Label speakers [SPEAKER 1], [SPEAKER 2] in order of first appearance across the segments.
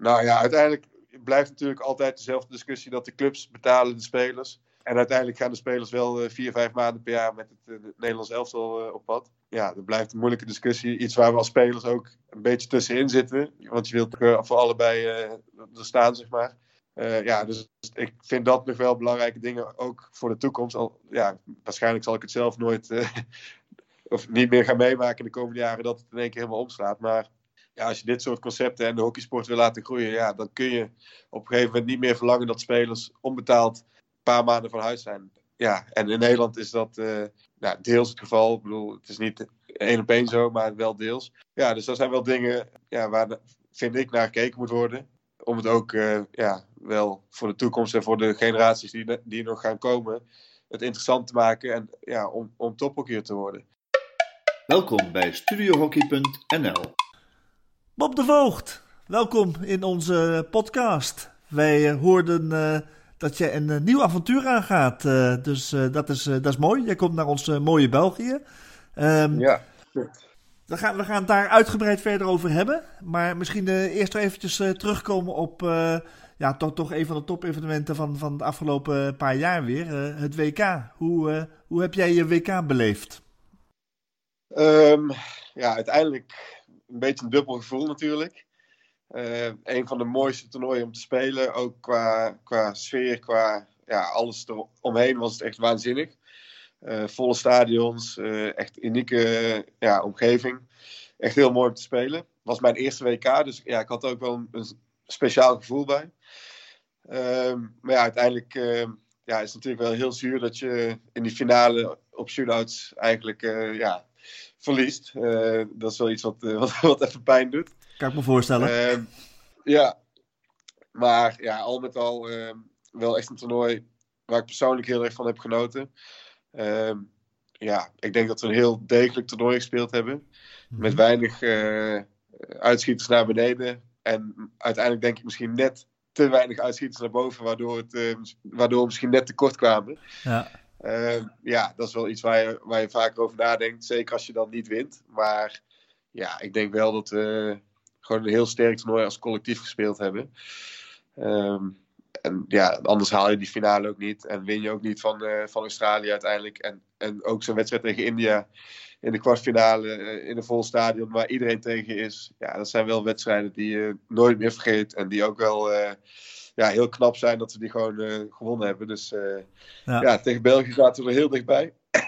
[SPEAKER 1] Nou ja, uiteindelijk blijft natuurlijk altijd dezelfde discussie dat de clubs betalen de spelers. En uiteindelijk gaan de spelers wel uh, vier, vijf maanden per jaar met het, uh, Nederlands elftal uh, op pad. Ja, dat blijft een moeilijke discussie. Iets waar we als spelers ook een beetje tussenin zitten. Want je wilt voor allebei er staan, zeg maar. ja, dus ik vind dat nog wel belangrijke dingen, ook voor de toekomst. Al, ja, waarschijnlijk zal ik het zelf nooit of niet meer gaan meemaken in de komende jaren dat het in één keer helemaal omslaat. Maar ja, als je dit soort concepten en de hockeysport wil laten groeien, ja, dan kun je op een gegeven moment niet meer verlangen dat spelers onbetaald een paar maanden van huis zijn. Ja, en in Nederland is dat uh, nou, deels het geval. Ik bedoel, het is niet één op één zo, maar wel deels. Ja, dus dat zijn wel dingen ja, waar, vind ik, naar gekeken moet worden. Om het ook uh, ja, wel voor de toekomst en voor de generaties die, die nog gaan komen, het interessant te maken en ja, om, om tophockeyer te worden.
[SPEAKER 2] Welkom bij studiohockey.nl.
[SPEAKER 3] Bob de Voogd, welkom in onze podcast. Wij uh, hoorden uh, dat je een uh, nieuw avontuur aangaat. dus dat, is, dat is mooi. Jij komt naar ons mooie België.
[SPEAKER 1] Um, ja.
[SPEAKER 3] We gaan, we gaan het daar uitgebreid verder over hebben. Maar misschien eerst eventjes terugkomen op ja, toch, toch een van de topevenementen van, van de afgelopen paar jaar weer. het WK. Hoe, hoe heb jij je WK beleefd?
[SPEAKER 1] Um, ja, uiteindelijk een beetje een dubbel gevoel natuurlijk. Uh, een van de mooiste toernooien om te spelen. Ook qua, qua sfeer, qua ja, alles eromheen was het echt waanzinnig. Uh, volle stadions, uh, echt unieke ja, omgeving. Echt heel mooi om te spelen. was mijn eerste WK, dus ja, ik had ook wel een, speciaal gevoel bij. Ehm, maar ja, uiteindelijk ja, is het natuurlijk wel heel zuur dat je in die finale op shootouts eigenlijk ja, verliest. Uh, dat is wel iets wat, uh, wat, wat, even pijn doet.
[SPEAKER 3] Kan ik me voorstellen.
[SPEAKER 1] Uh, ja, maar ja, al met al ehm, wel echt een toernooi waar ik persoonlijk heel erg van heb genoten. Ehm, ja, ik denk dat we een heel degelijk toernooi gespeeld hebben. Mhm. Met weinig eh, uitschieters naar beneden. En uiteindelijk denk ik misschien net te weinig uitschieters naar boven, waardoor, het, waardoor we misschien net te kort kwamen.
[SPEAKER 3] Ja.
[SPEAKER 1] Uh, ja, dat is wel iets waar je, waar je vaker over nadenkt. Zeker als je dan niet wint. Maar ja, ik denk wel dat we gewoon een heel sterk toernooi als collectief gespeeld hebben. Um, en ja, anders haal je die finale ook niet. En win je ook niet van, uh, van Australië uiteindelijk. En, en ook zo'n wedstrijd tegen India in de kwartfinale uh, in een vol stadion waar iedereen tegen is. Ja, dat zijn wel wedstrijden die je nooit meer vergeet. En die ook wel uh, ja, heel knap zijn dat we die gewoon uh, gewonnen hebben. Dus uh, ja. ja. tegen België zaten we er heel dichtbij.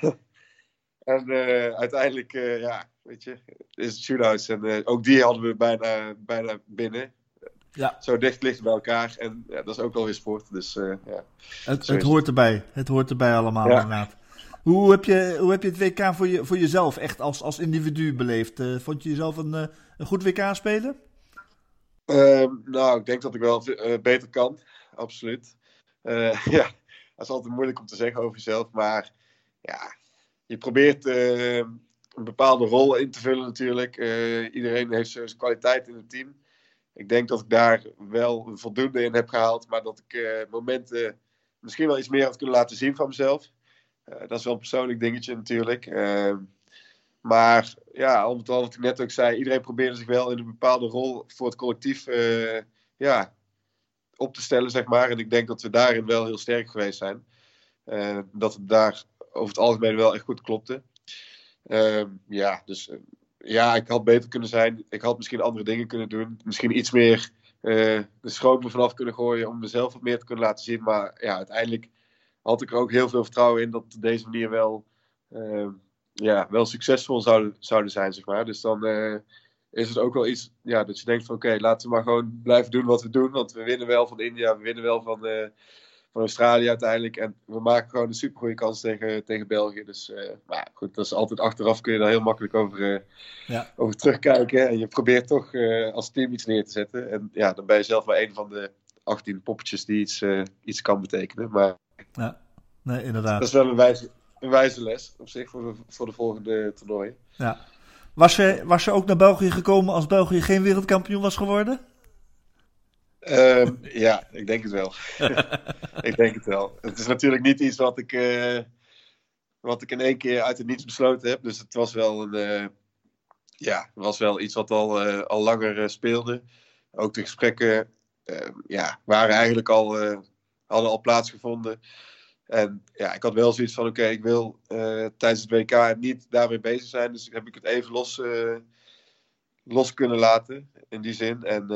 [SPEAKER 1] en uh, uiteindelijk, ja, weet je, is het shootouts. En ook die hadden we bijna, bijna binnen.
[SPEAKER 3] Ja.
[SPEAKER 1] Zo dicht ligt bij elkaar. En ja, dat is ook wel weer sport. Dus, ja.
[SPEAKER 3] het, het hoort erbij. Het hoort erbij allemaal ja. inderdaad. Hoe heb, je, hoe heb je het WK voor, je, voor jezelf echt als, als individu beleefd? vond je jezelf een, een goed WK spelen?
[SPEAKER 1] Uh, nou, ik denk dat ik wel uh, beter kan. Absoluut. Uh, ja, dat is altijd moeilijk om te zeggen over jezelf. Maar ja, je probeert uh, een bepaalde rol in te vullen natuurlijk. iedereen heeft zijn kwaliteit in het team. Ik denk dat ik daar wel voldoende in heb gehaald. Maar dat ik momenten misschien wel iets meer had kunnen laten zien van mezelf. dat is wel een persoonlijk dingetje natuurlijk. Ehm, maar ja, met al wat ik net ook zei, iedereen probeerde zich wel in een bepaalde rol voor het collectief uh, ja, op te stellen, zeg maar. En ik denk dat we daarin wel heel sterk geweest zijn. Uh, dat het daar over het algemeen wel echt goed klopte. Uh, ja, dus ja, ik had beter kunnen zijn. Ik had misschien andere dingen kunnen doen. Misschien iets meer de schroot me vanaf kunnen gooien om mezelf wat meer te kunnen laten zien. Maar ja, uiteindelijk had ik er ook heel veel vertrouwen in dat op deze manier wel ja, wel succesvol zouden, zouden zijn, zeg maar. Dus dan uh, is het ook wel iets ja, dat je denkt van oké, laten we maar gewoon blijven doen wat we doen. Want we winnen wel van India, we winnen wel van, uh, van Australië uiteindelijk. En we maken gewoon een supergoeie kans tegen, tegen België. Dus uh, maar goed, dat is altijd achteraf kun je daar heel makkelijk over,
[SPEAKER 3] ja.
[SPEAKER 1] over terugkijken. En je probeert toch als team iets neer te zetten. En ja, dan ben je zelf maar een van de 18 poppetjes die iets, iets kan betekenen. Maar
[SPEAKER 3] ja, nee, inderdaad.
[SPEAKER 1] Dat is wel een wijze, een wijze les op zich voor de, voor de volgende toernooi.
[SPEAKER 3] Ja. Was je, was je ook naar België gekomen als België geen wereldkampioen was geworden?
[SPEAKER 1] Um, ja, ik denk het wel. ik denk het wel. Het is natuurlijk niet iets wat ik, uh, wat ik in één keer uit het niets besloten heb. Dus het was wel, een, uh, ja, was wel iets wat al, uh, al langer speelde. ook de gesprekken ja, waren eigenlijk al, hadden al plaatsgevonden. En ja, ik had wel zoiets van: oké, ik wil tijdens het WK niet daarmee bezig zijn. Dus heb ik het even los, los kunnen laten in die zin. En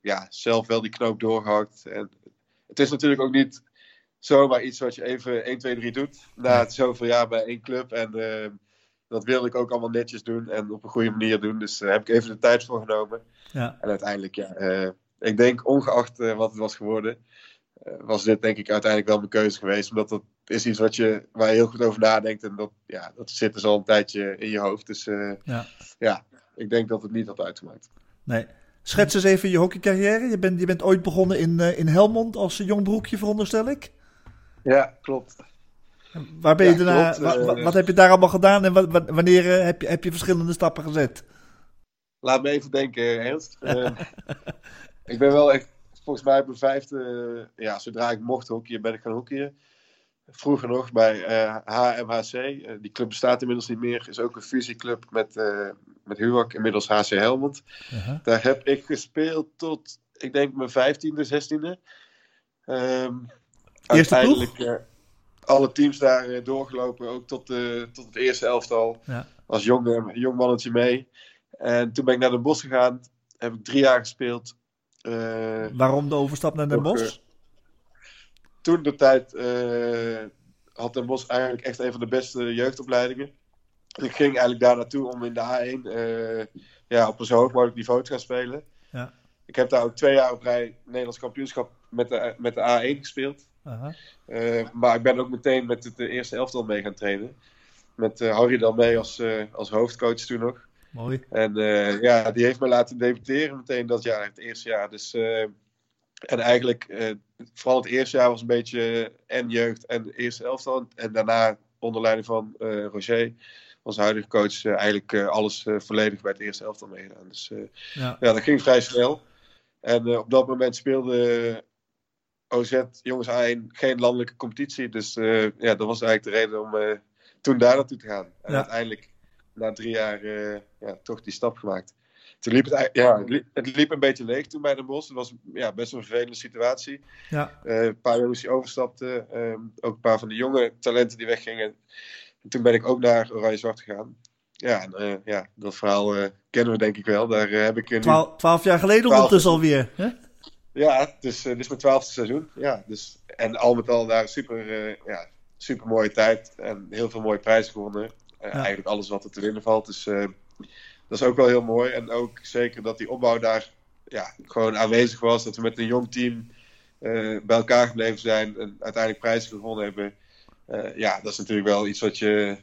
[SPEAKER 1] ja, zelf wel die knoop doorgehakt. En het is natuurlijk ook niet zomaar iets wat je even 1, 2, 3 doet. Na het zoveel jaar bij één club. En dat wilde ik ook allemaal netjes doen en op een goede manier doen. Dus daar heb ik even de tijd voor genomen. Ja. En uiteindelijk, ja, ik denk ongeacht eh, wat het was geworden, was dit denk ik uiteindelijk wel mijn keuze geweest. Omdat dat is iets wat je, waar je heel goed over nadenkt. En dat, ja, dat zit dus al een tijdje in je hoofd. Dus ja. ja, ik denk dat het niet had uitgemaakt.
[SPEAKER 3] Nee. Schets eens even je hockeycarrière. Je bent, je bent ooit begonnen in, in Helmond als jong broekje, veronderstel ik?
[SPEAKER 1] Ja, klopt.
[SPEAKER 3] Waar ben je ja, daarna, klopt, wat, wat, heb je daar allemaal gedaan en wanneer heb, je, heb je verschillende stappen gezet?
[SPEAKER 1] Laat me even denken, Ernst. Ik ben wel echt, volgens mij op mijn vijfde, ja, zodra ik mocht hockeyen, ben ik gaan hockeyen. Vroeger nog bij HMHC. die club bestaat inmiddels niet meer. Is ook een fusieclub met, met Huwak, inmiddels HC Helmond. -huh. Daar heb ik gespeeld tot, ik denk, mijn vijftiende, zestiende. Um,
[SPEAKER 3] uiteindelijk
[SPEAKER 1] uh, alle teams daar uh, doorgelopen, ook tot, uh, tot het eerste elftal. Ja. Als jong, jong mannetje mee. En toen ben ik naar Den Bosch gegaan. Heb ik drie jaar gespeeld.
[SPEAKER 3] Waarom de overstap naar Den Bosch?
[SPEAKER 1] toen de tijd had Den Bosch eigenlijk echt een van de beste jeugdopleidingen. Ik ging eigenlijk daar naartoe om in de A1 ja, op een zo hoog mogelijk niveau te gaan spelen. Ja. Ik heb daar ook twee jaar op rij Nederlands kampioenschap met de, met de A1 gespeeld. Uh, maar ik ben ook meteen met het eerste elftal mee gaan trainen. Met uh, Harry dan mee als, als hoofdcoach toen nog.
[SPEAKER 3] Mooi.
[SPEAKER 1] En ja, die heeft me laten debuteren meteen dat jaar, het eerste jaar. Dus, en eigenlijk, vooral het eerste jaar was een beetje en jeugd en eerste elftal. En daarna onder leiding van Roger, onze huidige coach, eigenlijk alles volledig bij het eerste elftal meegedaan. Dus ja. ja, dat ging vrij snel. En op dat moment speelde OZ, jongens A1, geen landelijke competitie. Dus uh, ja, dat was eigenlijk de reden om uh, toen daar naartoe te gaan. En ja. uiteindelijk, na drie jaar, uh, ja, toch die stap gemaakt. Toen liep het, ja, het liep een beetje leeg toen bij de Bos. Het was ja, best een vervelende situatie. Ja. een paar jongens die overstapten. Um, ook een paar van de jonge talenten die weggingen. En toen ben ik ook naar Oranje-Zwart gegaan. Ja, en, ja, dat verhaal kennen we denk ik wel. Daar heb ik nu...
[SPEAKER 3] Twaalf, twaalf jaar geleden ondertussen alweer. Hè?
[SPEAKER 1] Ja, uh, dit is mijn twaalfde seizoen. Ja, dus, en al met al daar super, ja, super mooie tijd en heel veel mooie prijzen gewonnen. Uh, ja. Eigenlijk alles wat er te winnen valt. Dus dat is ook wel heel mooi. En ook zeker dat die opbouw daar ja, gewoon aanwezig was. Dat we met een jong team bij elkaar gebleven zijn en uiteindelijk prijzen gewonnen hebben. ja, dat is natuurlijk wel iets wat je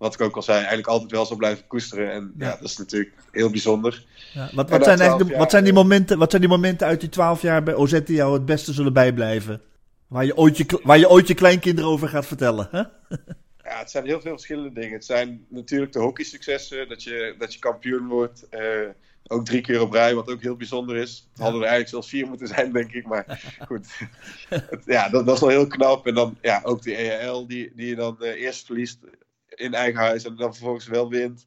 [SPEAKER 1] wat ik ook al zei, eigenlijk altijd wel zal blijven koesteren. En ja, ja dat is natuurlijk heel bijzonder.
[SPEAKER 3] Ja, wat, wat, zijn eigenlijk de, wat, zijn die momenten, wat zijn die momenten uit die twaalf jaar bij OZ die jou het beste zullen bijblijven? Waar je ooit je, waar je, ooit je kleinkinderen over gaat vertellen, hè?
[SPEAKER 1] Ja, het zijn heel veel verschillende dingen. Het zijn natuurlijk de hockeysuccessen, dat je, dat je kampioen wordt. Uh, ook drie keer op rij, wat ook heel bijzonder is. Ja. Hadden er eigenlijk zelfs vier moeten zijn, denk ik. Maar goed, het, ja, dat, dat, is wel heel knap. En dan ja, ook de EHL die, die je dan uh, eerst verliest in eigen huis en dan vervolgens wel wint.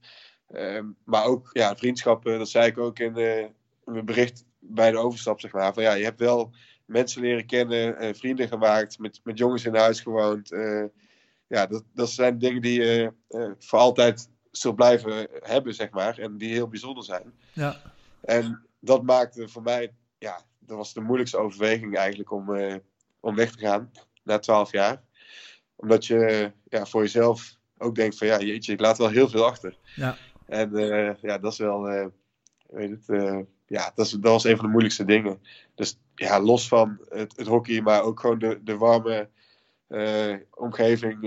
[SPEAKER 1] Um, maar ook ja, vriendschappen, dat zei ik ook in, uh, mijn bericht bij de overstap, zeg maar. Van, ja, je hebt wel mensen leren kennen, uh, vrienden gemaakt, met, met jongens in huis gewoond. Uh, ja, dat, dat zijn dingen die je voor altijd zult blijven hebben, zeg maar. En die heel bijzonder zijn. Ja. En dat maakte voor mij, ja, dat was de moeilijkste overweging eigenlijk om, om weg te gaan na twaalf jaar. Omdat je ja, voor jezelf ook denkt van ja, jeetje, ik laat wel heel veel achter. Ja. En uh, ja, dat is wel, uh, weet het, uh, ja, dat, is, dat was een van de moeilijkste dingen. Dus ja, los van het, het hockey, maar ook gewoon de, de warme omgeving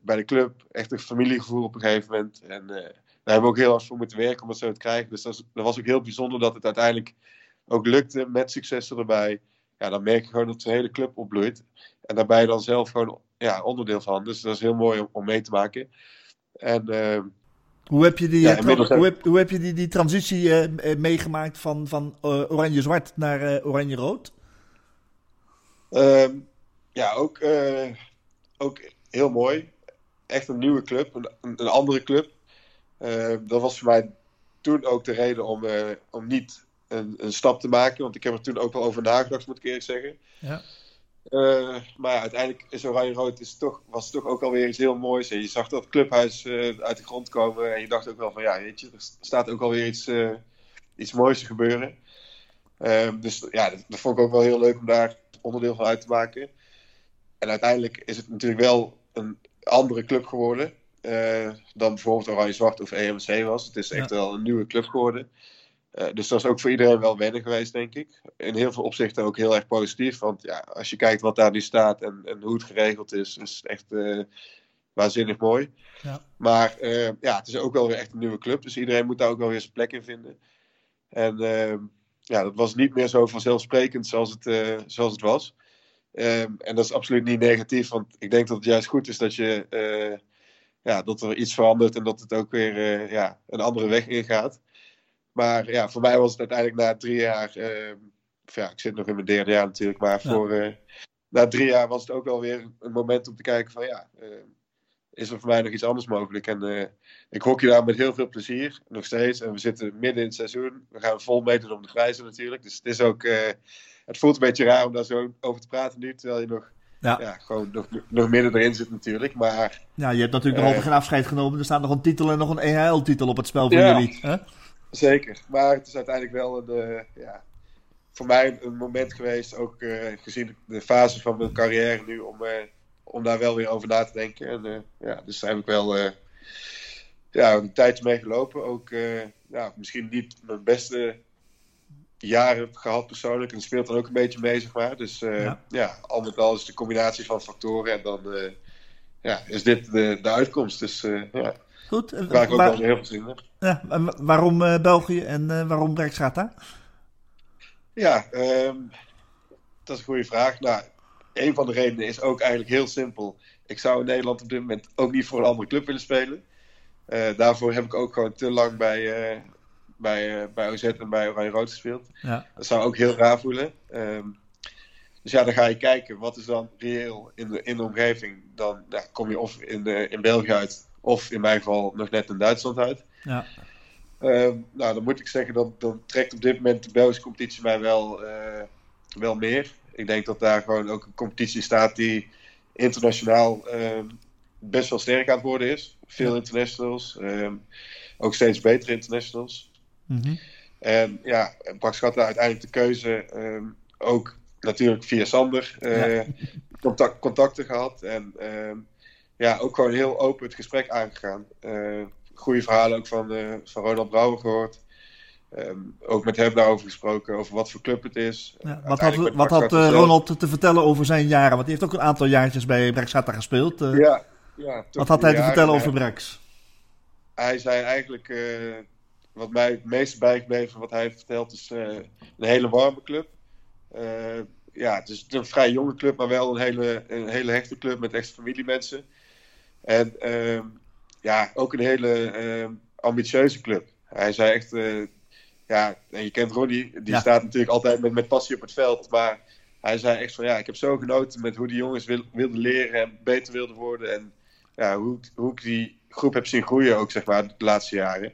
[SPEAKER 1] bij de club. Echt een familiegevoel op een gegeven moment. En daar hebben we ook heel hard voor moeten werken om het zo te krijgen. Dus dat, dat was ook heel bijzonder dat het uiteindelijk ook lukte met succes erbij. Ja, dan merk je gewoon dat de hele club opbloeit. En daarbij je dan zelf gewoon ja, onderdeel van. Dus dat is heel mooi om, om mee te maken. En, uh,
[SPEAKER 3] hoe heb je die, ja, hoe heb, hoe heb je die, die transitie uh, meegemaakt van, van uh, oranje-zwart naar oranje-rood?
[SPEAKER 1] Um, ja, ook, ook heel mooi. Echt een nieuwe club, een, een andere club. Ehm, dat was voor mij toen ook de reden om, om niet een, een, stap te maken. Want ik heb er toen ook wel over nagedacht, moet ik eerlijk zeggen.
[SPEAKER 3] Ja.
[SPEAKER 1] Uh, maar uiteindelijk is Oranje-Rood is toch, was toch ook alweer iets heel moois. En je zag dat clubhuis uit de grond komen. En je dacht ook wel van, ja, weet je, er staat ook alweer iets, iets moois te gebeuren. Dus ja, dat, dat, vond ik ook wel heel leuk om daar onderdeel van uit te maken. En uiteindelijk is het natuurlijk wel een andere club geworden. dan bijvoorbeeld Oranje-Zwart of EMC was. Het is echt ja. wel een nieuwe club geworden. Uh, dus dat is ook voor iedereen wel wennen geweest, denk ik. In heel veel opzichten ook heel erg positief. Want ja, als je kijkt wat daar nu staat en, en hoe het geregeld is, is het echt uh, waanzinnig mooi.
[SPEAKER 3] Ja.
[SPEAKER 1] Maar ja, het is ook wel weer echt een nieuwe club. Dus iedereen moet daar ook wel weer zijn plek in vinden. En ja, dat was niet meer zo vanzelfsprekend zoals het, zoals het was. Um, en dat is absoluut niet negatief, want ik denk dat het juist goed is dat je ja, dat er iets verandert en dat het ook weer ja, een andere weg ingaat. Maar ja, voor mij was het uiteindelijk na drie jaar. Uh, ja, ik zit nog in mijn derde jaar natuurlijk. Maar voor, uh, na drie jaar was het ook wel weer een moment om te kijken van ja. Is er voor mij nog iets anders mogelijk? En ik hockey daar met heel veel plezier, nog steeds. En we zitten midden in het seizoen. We gaan vol meedoen om de prijzen natuurlijk. Dus het is ook. Het voelt een beetje raar om daar zo over te praten nu, terwijl je nog. Ja. ja gewoon nog, nog midden erin zit natuurlijk. Maar,
[SPEAKER 3] ja, je hebt natuurlijk nog geen afscheid genomen. Er staat nog een titel en nog een EHL-titel op het spel voor ja. jullie. Hè?
[SPEAKER 1] Zeker, maar het is uiteindelijk wel een, uh, ja, voor mij een moment geweest, ook uh, gezien de fase van mijn carrière nu, om, om daar wel weer over na te denken. En ja, dus daar heb ik wel ja, een tijdje mee gelopen. Ook ja, misschien niet mijn beste jaren gehad persoonlijk. En speelt dan ook een beetje mee, zeg maar. Dus ja. ja, al met al is de combinatie van factoren en dan ja, is dit de, de uitkomst. Dus ja.
[SPEAKER 3] Goed.
[SPEAKER 1] Waar ik ook waar, wel heel veel zin in heb.
[SPEAKER 3] Ja, waarom uh, België en uh, waarom Brekschata?
[SPEAKER 1] Ja, um, dat is een goede vraag. Nou, een van de redenen is ook eigenlijk heel simpel. Ik zou in Nederland op dit moment ook niet voor een andere club willen spelen. Uh, daarvoor heb ik ook gewoon te lang bij, bij, bij OZ en bij Oranje Rood gespeeld.
[SPEAKER 3] Ja.
[SPEAKER 1] Dat zou ook heel raar voelen. Um, dus ja, dan ga je kijken wat is dan reëel in de, in de omgeving. Dan nou, kom je of in, de, in België uit of in mijn geval nog net in Duitsland uit.
[SPEAKER 3] Ja.
[SPEAKER 1] Uh, nou, dan moet ik zeggen, dat dan trekt op dit moment de Belgische competitie mij wel, uh, wel meer. Ik denk dat daar gewoon ook een competitie staat die internationaal uh, best wel sterk aan het worden is. Veel internationals, ehm, ook steeds betere internationals.
[SPEAKER 3] Mm -hmm.
[SPEAKER 1] En ja, Brak Schatten uiteindelijk de keuze, ehm, ook natuurlijk via Sander, eh, ja. contact, contacten gehad. En ja, ook gewoon heel open het gesprek aangegaan. Uh, goede verhalen ook van, uh, van Ronald Brouwer gehoord. Um, ook met hem daarover gesproken, over wat voor club het is.
[SPEAKER 3] Ja, wat had, wat had Ronald te vertellen over zijn jaren? Want hij heeft ook een aantal jaartjes bij Brexata gespeeld.
[SPEAKER 1] Ja, ja,
[SPEAKER 3] wat had hij te vertellen over Brex?
[SPEAKER 1] Hij zei eigenlijk, uh, wat mij het meest bijgebleven, wat hij heeft verteld, is een hele warme club. ja, het is een vrij jonge club, maar wel een hele, een hele hechte club met echt familiemensen. En uh, ja, ook een hele uh, ambitieuze club. Hij zei echt, uh, ja, en je kent Ronnie, die ja. staat natuurlijk altijd met, met passie op het veld. Maar hij zei echt van, ja, ik heb zo genoten met hoe die jongens wil, wilden leren en beter wilden worden. En ja, hoe, hoe ik die groep heb zien groeien ook, zeg maar, de laatste jaren.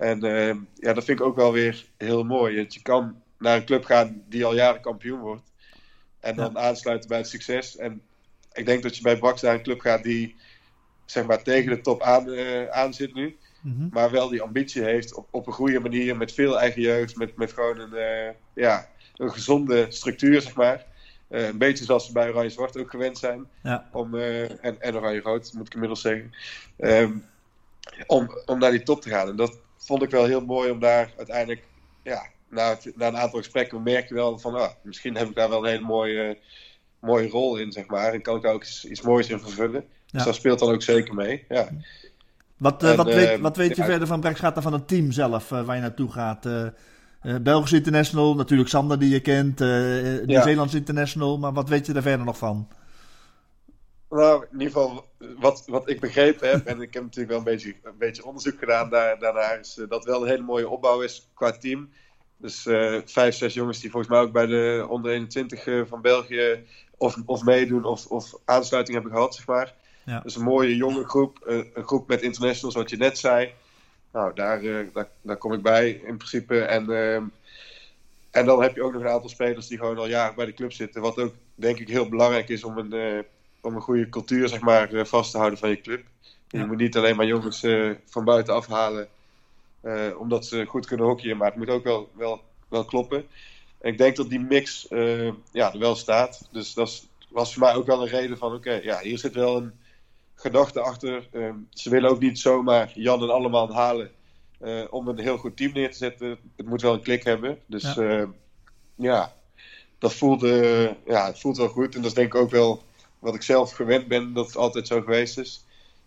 [SPEAKER 1] En ehm, ja, dat vind ik ook wel weer heel mooi. Dat je kan naar een club gaan die al jaren kampioen wordt. En dan ja. aansluiten bij het succes. En ik denk dat je bij Brax naar een club gaat die zeg maar, tegen de top aan, uh, aan zit nu.
[SPEAKER 3] Mm -hmm.
[SPEAKER 1] Maar wel die ambitie heeft op, op een goede manier. Met veel eigen jeugd. Met, met gewoon een, uh, ja, een gezonde structuur, zeg maar. Uh, een beetje zoals we bij Oranje Zwart ook gewend zijn.
[SPEAKER 3] Ja.
[SPEAKER 1] Om, en, en Oranje Rood, moet ik inmiddels zeggen. Um, om, om naar die top te gaan. En dat vond ik wel heel mooi om daar uiteindelijk... Ja, na, na een aantal gesprekken merk je wel van... Ah, misschien heb ik daar wel een hele mooie, mooie rol in, zeg maar. En kan ik daar ook iets, iets moois in vervullen. Ja. Dus dat speelt dan ook zeker mee. Ja.
[SPEAKER 3] Wat, uh, en, wat, uh, weet, wat weet je ja, verder van Brekschata van het team zelf uh, waar je naartoe gaat? Belgisch International, natuurlijk Sander die je kent, Nieuw-Zeelands ja. International, maar wat weet je er verder nog van?
[SPEAKER 1] Nou, in ieder geval, wat, wat ik begrepen heb, en ik heb natuurlijk wel een beetje, een beetje onderzoek gedaan daar, daarnaar, is dat wel een hele mooie opbouw is qua team. Dus vijf, zes jongens die volgens mij ook bij de onder 21 van België of, of meedoen of, of aansluiting hebben gehad, zeg maar.
[SPEAKER 3] Ja.
[SPEAKER 1] Dus een mooie jonge groep, een, groep met internationals, wat je net zei. Nou, daar, uh, daar, daar kom ik bij in principe. En uh, en dan heb je ook nog een aantal spelers die gewoon al jaren bij de club zitten. Wat ook denk ik heel belangrijk is om een, om een goede cultuur zeg maar, vast te houden van je club. Je moet niet alleen maar jongens van buiten afhalen omdat ze goed kunnen hockeyen, maar het moet ook wel, wel, wel kloppen. En ik denk dat die mix ja, er wel staat. Dus dat was voor mij ook wel een reden van: oké, ja, hier zit wel een gedachte achter. Ehm, ze willen ook niet zomaar Jan en allemaal halen om een heel goed team neer te zetten. Het moet wel een klik hebben. Dus ja, ja dat voelt, ja, het voelt wel goed. En dat is denk ik ook wel wat ik zelf gewend ben, dat het altijd zo geweest is.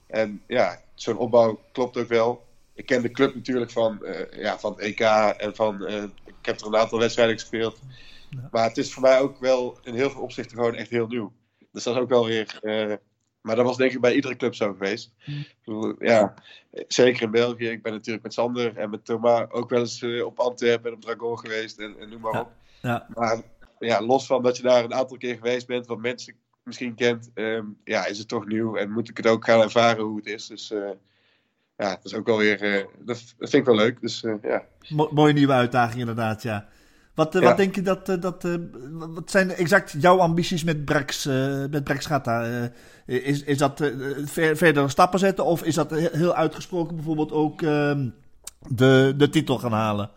[SPEAKER 1] En ja, zo'n opbouw klopt ook wel. Ik ken de club natuurlijk van, uh, ja, van het EK en van. Uh, ik heb er een aantal wedstrijden gespeeld. Ja. Maar het is voor mij ook wel in heel veel opzichten gewoon echt heel nieuw. Dus dat is ook wel weer. Uh, maar dat was denk ik bij iedere club zo geweest. Mm. Ja, zeker in België. Ik ben natuurlijk met Sander en met Thomas ook wel eens op Antwerpen en op Dragon geweest en, en noem maar op.
[SPEAKER 3] Ja.
[SPEAKER 1] Maar ja, los van dat je daar een aantal keer geweest bent, wat mensen misschien kent, um, ja, is het toch nieuw en moet ik het ook gaan ervaren hoe het is. Dus uh, ja, dat is ook wel weer, dat, dat, vind ik wel leuk. Dus ja.
[SPEAKER 3] Mo mooie nieuwe uitdaging inderdaad, ja. Wat, ja. wat denk je dat, dat wat zijn exact jouw ambities met Brex, met Brex Gata? is, is dat ver, verder stappen zetten of is dat heel uitgesproken bijvoorbeeld ook ehm, de, de titel gaan halen?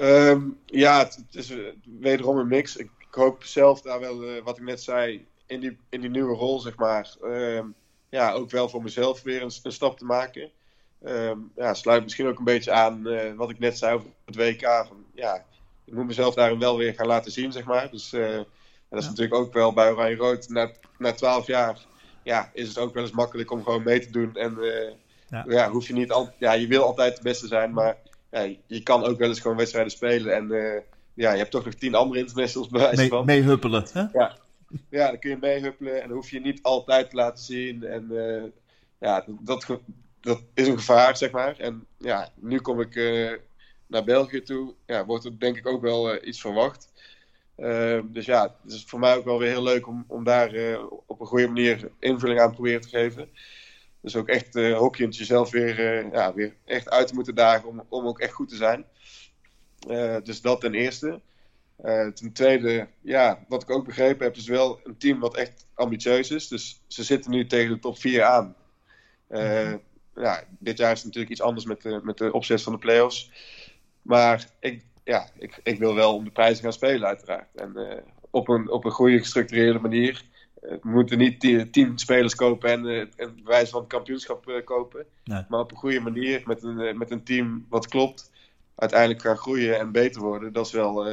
[SPEAKER 1] Um, ja, het, het, is wederom een mix. Ik, ik hoop zelf daar wel, wat ik net zei, in die, in die nieuwe rol zeg maar, um, ja, ook wel voor mezelf weer een, een stap te maken. Um, ja, sluit misschien ook een beetje aan uh, wat ik net zei over het WK. Van, ja, ik moet mezelf daarin wel weer gaan laten zien, zeg maar. Dus uh, dat is ja. natuurlijk ook wel bij Oranje Rood. Na, na 12 jaar ja, is het ook wel eens makkelijk om gewoon mee te doen. En uh, ja. ja. hoef je niet al, ja, je wil altijd de beste zijn, maar ja, je kan ook wel eens gewoon wedstrijden spelen. En ja, je hebt toch nog tien andere internationals bij wijze
[SPEAKER 3] mee,
[SPEAKER 1] van.
[SPEAKER 3] Meehuppelen, hè?
[SPEAKER 1] Ja. ja, dan kun je meehuppelen en dan hoef je niet altijd te laten zien. En ja, dat, dat is een gevaar, zeg maar. En ja, nu kom ik uh, naar België toe. Ja, wordt er denk ik ook wel uh, iets verwacht. Uh, dus ja, het is voor mij ook wel weer heel leuk om, om daar op een goede manier invulling aan te proberen te geven. Dus ook echt uh, hockeyend jezelf weer, ja, weer echt uit te moeten dagen om, om ook echt goed te zijn. Dus dat ten eerste. ten tweede, ja, wat ik ook begrepen heb, is wel een team wat echt ambitieus is. Dus ze zitten nu tegen de top 4 aan. Uh, ja, dit jaar is het natuurlijk iets anders met de, met de opzet van de play-offs. Maar ik, ja, ik, ik wil wel om de prijzen gaan spelen, uiteraard. En uh, op, een, op een goede gestructureerde manier. Uh, we moeten niet tien spelers kopen en, uh, en bewijs van het kampioenschap kopen.
[SPEAKER 3] Nee.
[SPEAKER 1] Maar op een goede manier, met een, met een team wat klopt, uiteindelijk gaan groeien en beter worden. Dat is wel,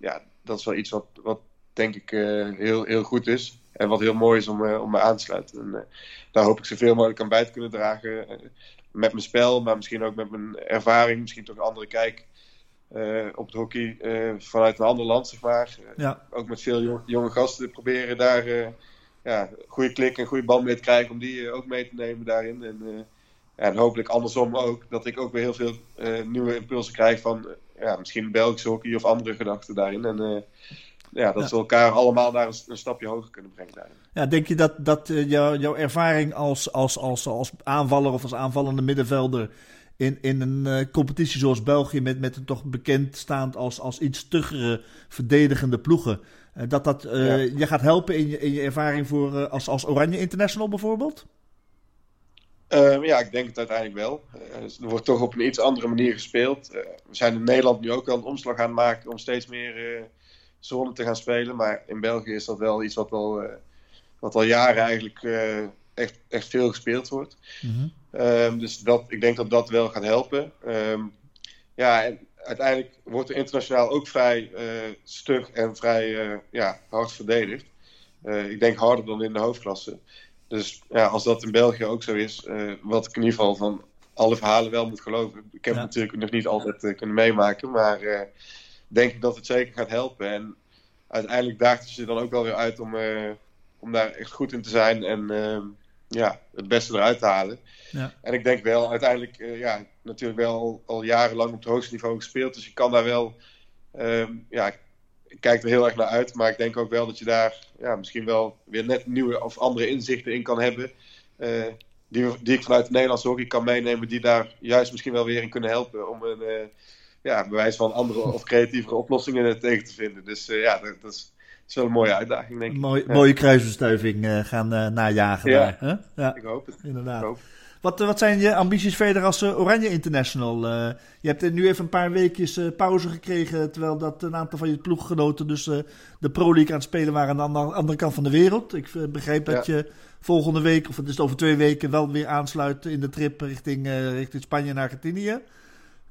[SPEAKER 1] ja, dat is wel iets wat, wat denk ik heel, heel goed is. En wat heel mooi is om, uh, om me aan te sluiten. En, daar hoop ik zoveel mogelijk aan bij te kunnen dragen. Met mijn spel, maar misschien ook met mijn ervaring. Misschien toch een andere kijk op het hockey vanuit een ander land, zeg maar.
[SPEAKER 3] Ja.
[SPEAKER 1] Ook met veel jonge, jonge gasten proberen daar ja, goede klik en goede band mee te krijgen. Om die ook mee te nemen daarin. En, en hopelijk andersom ook. Dat ik ook weer heel veel nieuwe impulsen krijg van ja, misschien Belgische hockey of andere gedachten daarin. En ja, dat ja. ze elkaar allemaal naar een, een, stapje hoger kunnen brengen. Daarin.
[SPEAKER 3] Ja, denk je dat, dat uh, jou, jouw ervaring als, als, als, als aanvaller of als aanvallende middenvelder in, in een uh, competitie zoals België, met, met een toch bekend staand als, als iets stuggere verdedigende ploegen, uh, dat dat ja. je gaat helpen in je, in je ervaring voor, als, als Oranje International bijvoorbeeld?
[SPEAKER 1] Uh, ja, ik denk het uiteindelijk wel. Uh, er wordt toch op een iets andere manier gespeeld. Uh, we zijn in Nederland nu ook wel een omslag aan het maken om steeds meer zone te gaan spelen. Maar in België is dat wel iets wat al, wat al jaren eigenlijk echt, echt veel gespeeld wordt.
[SPEAKER 3] Mm -hmm.
[SPEAKER 1] um, dus dat, ik denk dat dat wel gaat helpen. Um, ja, en uiteindelijk wordt er internationaal ook vrij stug en vrij ja, hard verdedigd. ik denk harder dan in de hoofdklasse. Dus ja, als dat in België ook zo is, wat ik in ieder geval van alle verhalen wel moet geloven. Ik heb ja. het natuurlijk nog niet altijd kunnen meemaken, maar denk ik dat het zeker gaat helpen. En uiteindelijk daagt het je dan ook wel weer uit om, om daar echt goed in te zijn en ja, het beste eruit te halen.
[SPEAKER 3] Ja.
[SPEAKER 1] En ik denk wel, uiteindelijk, ja, natuurlijk wel al, jarenlang op het hoogste niveau gespeeld. Dus je kan daar wel, um, ja, kijk er heel erg naar uit. Maar ik denk ook wel dat je daar ja, misschien wel weer net nieuwe of andere inzichten in kan hebben. Uh, die, die ik vanuit het Nederlandse hockey kan meenemen, die daar juist misschien wel weer in kunnen helpen om een ja, bewijs van andere of creatievere oplossingen tegen te vinden. Dus ja, dat, dat is is wel een mooie uitdaging, denk ik.
[SPEAKER 3] Mooi, Mooie kruisbestuiving gaan najagen
[SPEAKER 1] ja.
[SPEAKER 3] daar. Hè?
[SPEAKER 1] Ja, ik hoop het.
[SPEAKER 3] Inderdaad.
[SPEAKER 1] Ik hoop.
[SPEAKER 3] Wat, wat zijn je ambities verder als uh, Oranje International? je hebt nu even een paar weekjes pauze gekregen, terwijl dat een aantal van je ploeggenoten dus de Pro League aan het spelen waren aan de andere, kant van de wereld. Ik begreep dat je volgende week, of het is over twee weken, wel weer aansluit in de trip richting, richting Spanje en Argentinië.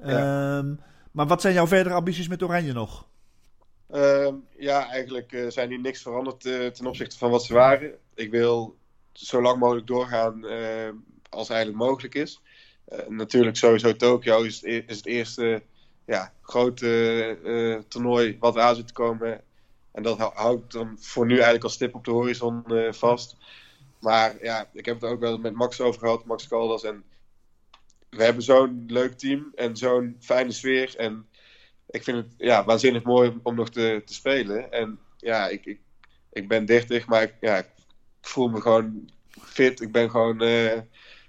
[SPEAKER 3] Ja. Um, maar wat zijn jouw verdere ambities met Oranje nog?
[SPEAKER 1] Uh, ja, eigenlijk uh, zijn die niks veranderd uh, ten opzichte van wat ze waren. Ik wil zo lang mogelijk doorgaan uh, als eigenlijk mogelijk is. natuurlijk sowieso Tokio is is het eerste ja, grote toernooi wat aan zit te komen. En dat houdt dan voor nu eigenlijk als stip op de horizon vast. Maar ja, ik heb het ook wel met Max over gehad, Max Caldas. En we hebben zo'n leuk team en zo'n fijne sfeer. En ik vind het ja, waanzinnig mooi om nog te, te spelen. En ja, ik, ik, ik ben 30, maar ik, ja, ik voel me gewoon fit. Ik ben gewoon,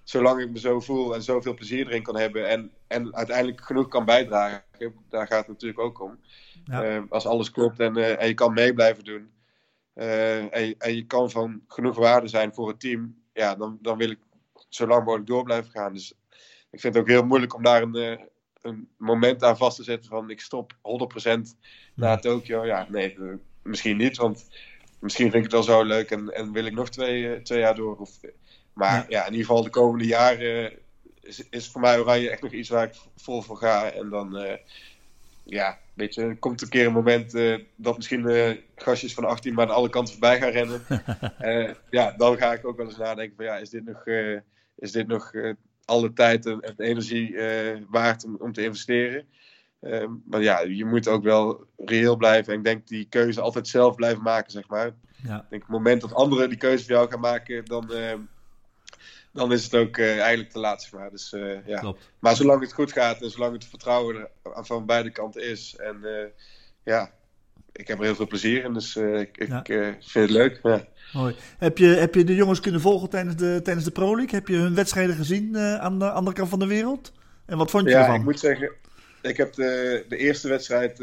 [SPEAKER 1] zolang ik me zo voel en zoveel plezier erin kan hebben en, en uiteindelijk genoeg kan bijdragen, daar gaat het natuurlijk ook om. Ja. Uh, als alles klopt en, uh, en je kan mee blijven doen. En je, en, je, kan van genoeg waarde zijn voor het team, ja, dan, dan wil ik zo lang mogelijk door blijven gaan. Dus ik vind het ook heel moeilijk om daar een, een moment aan vast te zetten van ik stop 100% naar Tokio. Ja, nee, eh, misschien niet, want misschien vind ik het wel zo leuk en, en wil ik nog twee, eh, twee jaar door. Of, maar ja. ja. in ieder geval de komende jaren is, is voor mij Oranje echt nog iets waar ik vol voor ga. En dan, uh, ja, weet je, er komt een keer een moment uh, dat misschien uh, gastjes van 18 maar aan alle kanten voorbij gaan rennen. ja, dan ga ik ook wel eens nadenken van ja, is dit nog, is dit nog alle tijd en, energie waard om, om te investeren. Uh, maar ja, je moet ook wel reëel blijven. En ik denk die keuze altijd zelf blijven maken, zeg maar. Ja. Ik denk het moment dat anderen die keuze voor jou gaan maken, dan, dan is het ook eigenlijk te laat, zeg maar. Dus, ja. Klopt. Maar zolang het goed gaat en zolang het vertrouwen er van beide kanten is. En ja, ik heb er heel veel plezier in, dus ik, ik vind het leuk. Ja.
[SPEAKER 3] Mooi. Heb je, heb je de jongens kunnen volgen tijdens de, tijdens de Pro League? Heb je hun wedstrijden gezien aan de andere kant van de wereld? En wat vond je
[SPEAKER 1] ja,
[SPEAKER 3] ervan?
[SPEAKER 1] ik moet zeggen, ik heb de, de eerste wedstrijd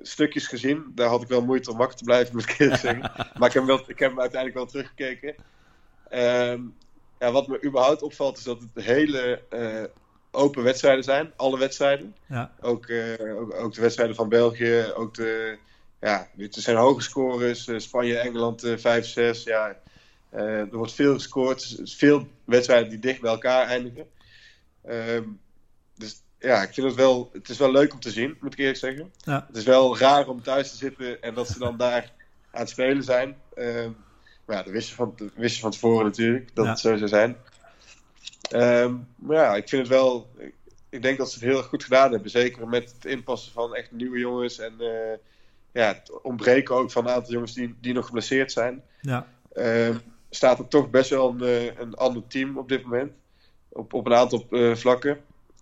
[SPEAKER 1] stukjes gezien. Daar had ik wel moeite om wakker te blijven, moet ik eerlijk zeggen. maar ik heb, wel, ik heb hem uiteindelijk wel teruggekeken. Um, ja, wat me überhaupt opvalt is dat het hele uh, open wedstrijden zijn. Alle wedstrijden. Ja. Ook, ook, ook, de wedstrijden van België, ook de ja, er zijn hoge scores. Eh, Spanje, Engeland 5-6. Eh, ja, eh, er wordt veel gescoord. Veel wedstrijden die dicht bij elkaar eindigen. Ehm, dus ja, ik vind het wel, het is wel leuk om te zien, moet ik eerlijk zeggen. Ja. Het is wel raar om thuis te zitten en dat ze dan daar aan het spelen zijn. Um, maar ja, dat wist je van, dat je van tevoren natuurlijk, dat het zo zou zijn. Um, maar ja, ik vind het wel, ik denk dat ze het heel goed gedaan hebben. Zeker met het inpassen van echt nieuwe jongens en uh, ja, het ontbreken ook van een aantal jongens die, die nog geblesseerd zijn. Ja. Uh, staat er toch best wel een, eh, een ander team op dit moment. Op, op een aantal uh, vlakken.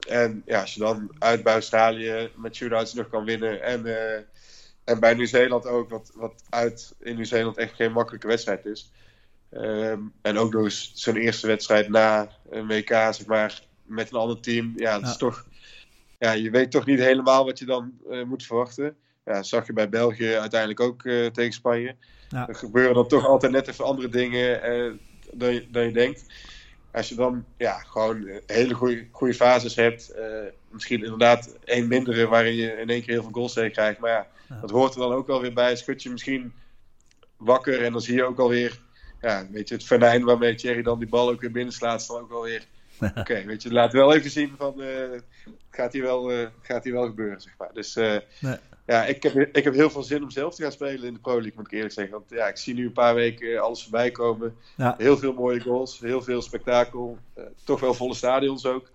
[SPEAKER 1] En ja, als je dan uit bij Australië met shootouts nog kan winnen. En, uh, en bij Nieuw-Zeeland ook, wat, wat uit in Nieuw-Zeeland echt geen makkelijke wedstrijd is. Um, en ook nog eens zo'n eerste wedstrijd na een WK, zeg maar, met een ander team. Ja, ja. is toch. Ja, je weet toch niet helemaal wat je dan moet verwachten ja, zag je bij België uiteindelijk ook uh, tegen Spanje. Ja. Er gebeuren dan toch altijd net even andere dingen uh, dan, je, dan je denkt. Als je dan ja, gewoon hele goede, goede fases hebt, misschien inderdaad één mindere waarin je in één keer heel veel goals tegen krijgt. Maar ja, ja, dat hoort er dan ook wel weer bij. Schud je misschien wakker en dan zie je ook alweer ja, weet je, het venijn waarmee Thierry dan die bal ook weer binnenslaat. Is dan ook wel weer Oké, okay, weet je, laat wel even zien van uh, gaat hier wel, uh, gaat hier wel gebeuren, zeg maar. Dus uh, nee ja, ik heb, ik heb heel veel zin om zelf te gaan spelen in de Pro League, moet ik eerlijk zeggen. Want ja, ik zie nu een paar weken alles voorbij komen. Ja. Heel veel mooie goals, heel veel spektakel. Toch wel volle stadions ook.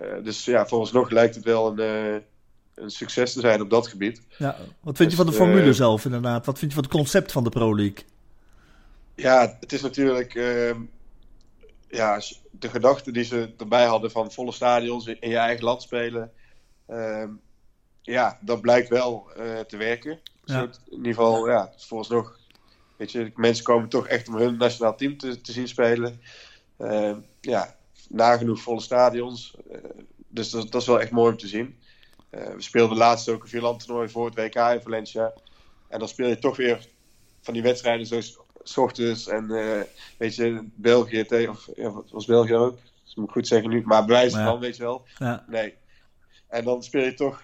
[SPEAKER 1] Uh, dus ja, nog lijkt het wel een, uh, een succes te zijn op dat gebied.
[SPEAKER 3] Ja, wat vind je van de dus, formule zelf inderdaad? Wat vind je van het concept van de Pro League?
[SPEAKER 1] Ja, het is natuurlijk... Ehm, ja, de gedachte die ze erbij hadden van volle stadions in je eigen land spelen... Ehm, ja, dat blijkt wel uh, te werken. Ja. in ieder geval, ja, nog Weet je, mensen komen toch echt om hun nationaal team te, te zien spelen. Uh, ja, nagenoeg volle stadions. Uh, dus dat, dat, is wel echt mooi om te zien. we speelden laatst ook een vierland toernooi voor het WK in Valencia. En dan speel je toch weer van die wedstrijden zoals s ochtends en weet je, België tegen, of ja, was België ook? Dat moet ik goed zeggen nu, maar bewijzen van, weet je wel.
[SPEAKER 3] Ja.
[SPEAKER 1] Nee. En dan speel je toch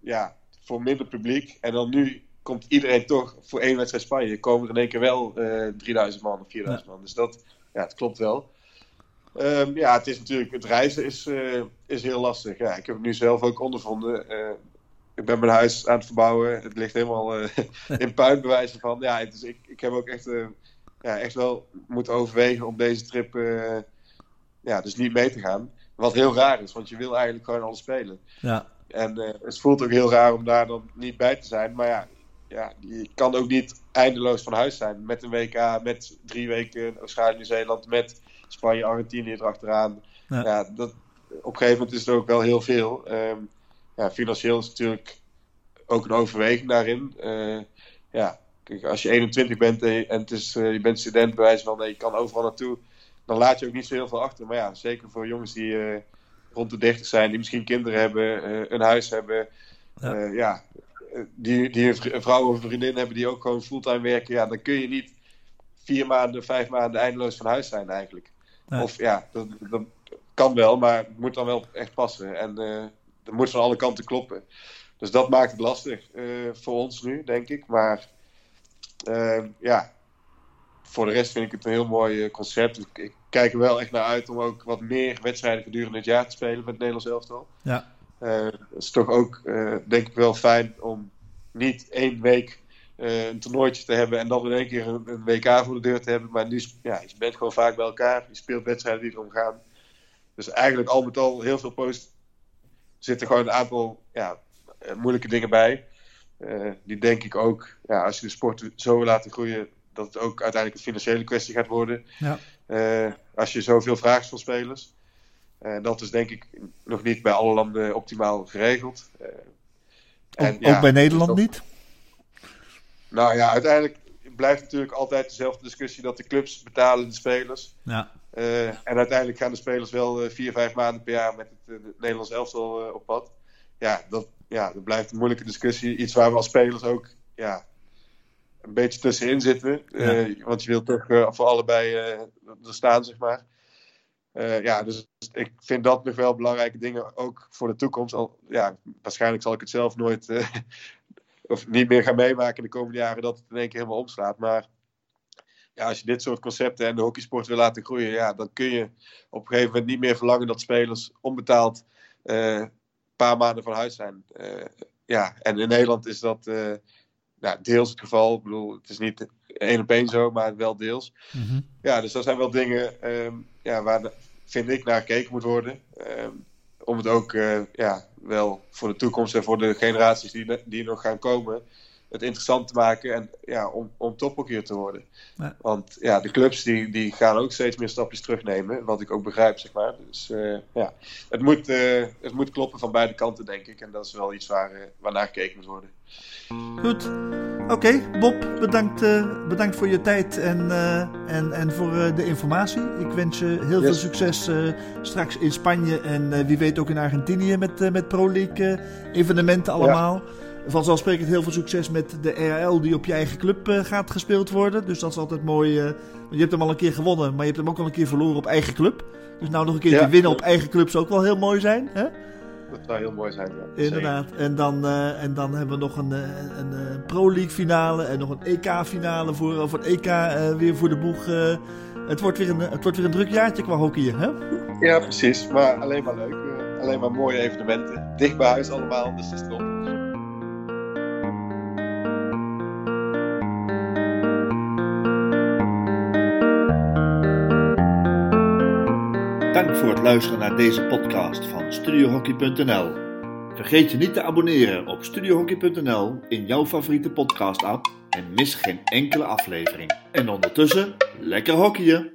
[SPEAKER 1] ja, voor minder publiek. En dan nu komt iedereen toch voor één wedstrijd Spanje. Komen er in één keer wel 3000 man of 4000 man. Dus dat, ja, het klopt wel. Um, ja, het is natuurlijk, het reizen is, uh, is heel lastig. Ja, ik heb het nu zelf ook ondervonden. Uh, ik ben mijn huis aan het verbouwen. Het ligt helemaal uh, in puin, bewijzen van. Ja, dus ik, ik heb ook echt, ja, echt wel moeten overwegen om deze trip ja, dus niet mee te gaan. Wat heel raar is, want je wil eigenlijk gewoon alles spelen.
[SPEAKER 3] Ja.
[SPEAKER 1] En het voelt ook heel raar om daar dan niet bij te zijn. Maar ja, ja, je kan ook niet eindeloos van huis zijn. Met een WK, met drie weken Australië, Nieuw-Zeeland, met Spanje, Argentinië erachteraan. Ja. ja, dat, op een gegeven moment is het ook wel heel veel. Um, ja, financieel is natuurlijk ook een overweging daarin. Uh, ja, kijk, als je 21 bent en, het is, uh, je bent student, bewijs van nee, je kan overal naartoe, dan laat je ook niet zo heel veel achter. Maar ja, zeker voor jongens die uh, rond de 30 zijn, die misschien kinderen hebben, een huis hebben. Ja, ja die, die een vrouw of een vriendin hebben die ook gewoon fulltime werken. Ja, dan kun je niet vier maanden, vijf maanden eindeloos van huis zijn eigenlijk. Of ja, dat, dat, kan wel, maar het moet dan wel echt passen. En uh, dat moet van alle kanten kloppen. Dus dat maakt het lastig uh, voor ons nu, denk ik. Maar uh, ja, voor de rest vind ik het een heel mooi concept. Ik, ik, kijk er wel echt naar uit om ook wat meer wedstrijden gedurende het jaar te spelen met het Nederlands elftal.
[SPEAKER 3] Ja.
[SPEAKER 1] het is toch ook, denk ik, wel fijn om niet één week uh, een toernooitje te hebben en dan in één keer een, een, WK voor de deur te hebben. Maar nu ja, je bent gewoon vaak bij elkaar. Je speelt wedstrijden die erom gaan. Dus eigenlijk al met al heel veel post zitten gewoon een aantal ja, eh, moeilijke dingen bij. Uh, die denk ik ook, ja, als je de sport zo wil laten groeien, dat het ook uiteindelijk een financiële kwestie gaat worden.
[SPEAKER 3] Ja.
[SPEAKER 1] Uh, als je zoveel vraagt van spelers. dat is denk ik nog niet bij alle landen optimaal geregeld.
[SPEAKER 3] En, ook, ja, ook bij Nederland niet?
[SPEAKER 1] Nou ja, uiteindelijk blijft natuurlijk altijd dezelfde discussie dat de clubs betalen de spelers.
[SPEAKER 3] Ja.
[SPEAKER 1] Uh, en uiteindelijk gaan de spelers wel uh, vier, vijf maanden per jaar met het, uh, het Nederlands elftal op pad. Ja dat, ja, dat blijft een moeilijke discussie. Iets waar we als spelers ook ja, een beetje tussenin zitten. Ja. Want je wilt toch voor allebei er staan, zeg maar. ja, dus ik vind dat nog wel belangrijke dingen, ook voor de toekomst. Al, ja, waarschijnlijk zal ik het zelf nooit of niet meer gaan meemaken in de komende jaren dat het in één keer helemaal omslaat. Maar ja, als je dit soort concepten en de hockeysport wil laten groeien, ja, dan kun je op een gegeven moment niet meer verlangen dat spelers onbetaald uh, een paar maanden van huis zijn. Uh, ja, en in Nederland is dat uh, nou, deels het geval. Ik bedoel, het is niet één op één zo, maar wel deels.
[SPEAKER 3] Mm -hmm.
[SPEAKER 1] Ja, dus dat zijn wel dingen um, ja, waar, de, vind ik, naar gekeken moet worden. Um, om het ook ja, wel voor de toekomst en voor de generaties die, die nog gaan komen, het interessant te maken en ja, om, om tophockey te worden.
[SPEAKER 3] Ja.
[SPEAKER 1] Want ja, de clubs die, die gaan ook steeds meer stapjes terugnemen, wat ik ook begrijp, zeg maar. Dus uh, ja, het moet, uh, het moet kloppen van beide kanten, denk ik. En dat is wel iets waar, uh, waarnaar gekeken moet worden.
[SPEAKER 3] Goed. Oké, okay, Bob, bedankt, bedankt voor je tijd en, en, en voor de informatie. Ik wens je heel yes. veel succes straks in Spanje en wie weet ook in Argentinië met, met Pro League evenementen allemaal. Ja vanzelfsprekend heel veel succes met de RL die op je eigen club gaat gespeeld worden. Dus dat is altijd mooi. Je hebt hem al een keer gewonnen, maar je hebt hem ook al een keer verloren op eigen club. Dus nou nog een keer ja, winnen op eigen club zou ook wel heel mooi zijn. Hè?
[SPEAKER 1] Dat zou heel mooi zijn. Ja.
[SPEAKER 3] Inderdaad. En dan, uh, en dan hebben we nog een, een, een Pro League finale en nog een EK finale voor, voor het EK weer voor de boeg. het, wordt weer een, het wordt weer een druk jaartje qua hockey. Hè?
[SPEAKER 1] Ja, precies. Maar alleen maar leuk. alleen maar mooie evenementen. Dicht bij huis allemaal, dus dat is top.
[SPEAKER 2] Voor het luisteren naar deze podcast van StudioHockey.nl. Vergeet je niet te abonneren op StudioHockey.nl in jouw favoriete podcast-app en mis geen enkele aflevering. En ondertussen, lekker hockeyen!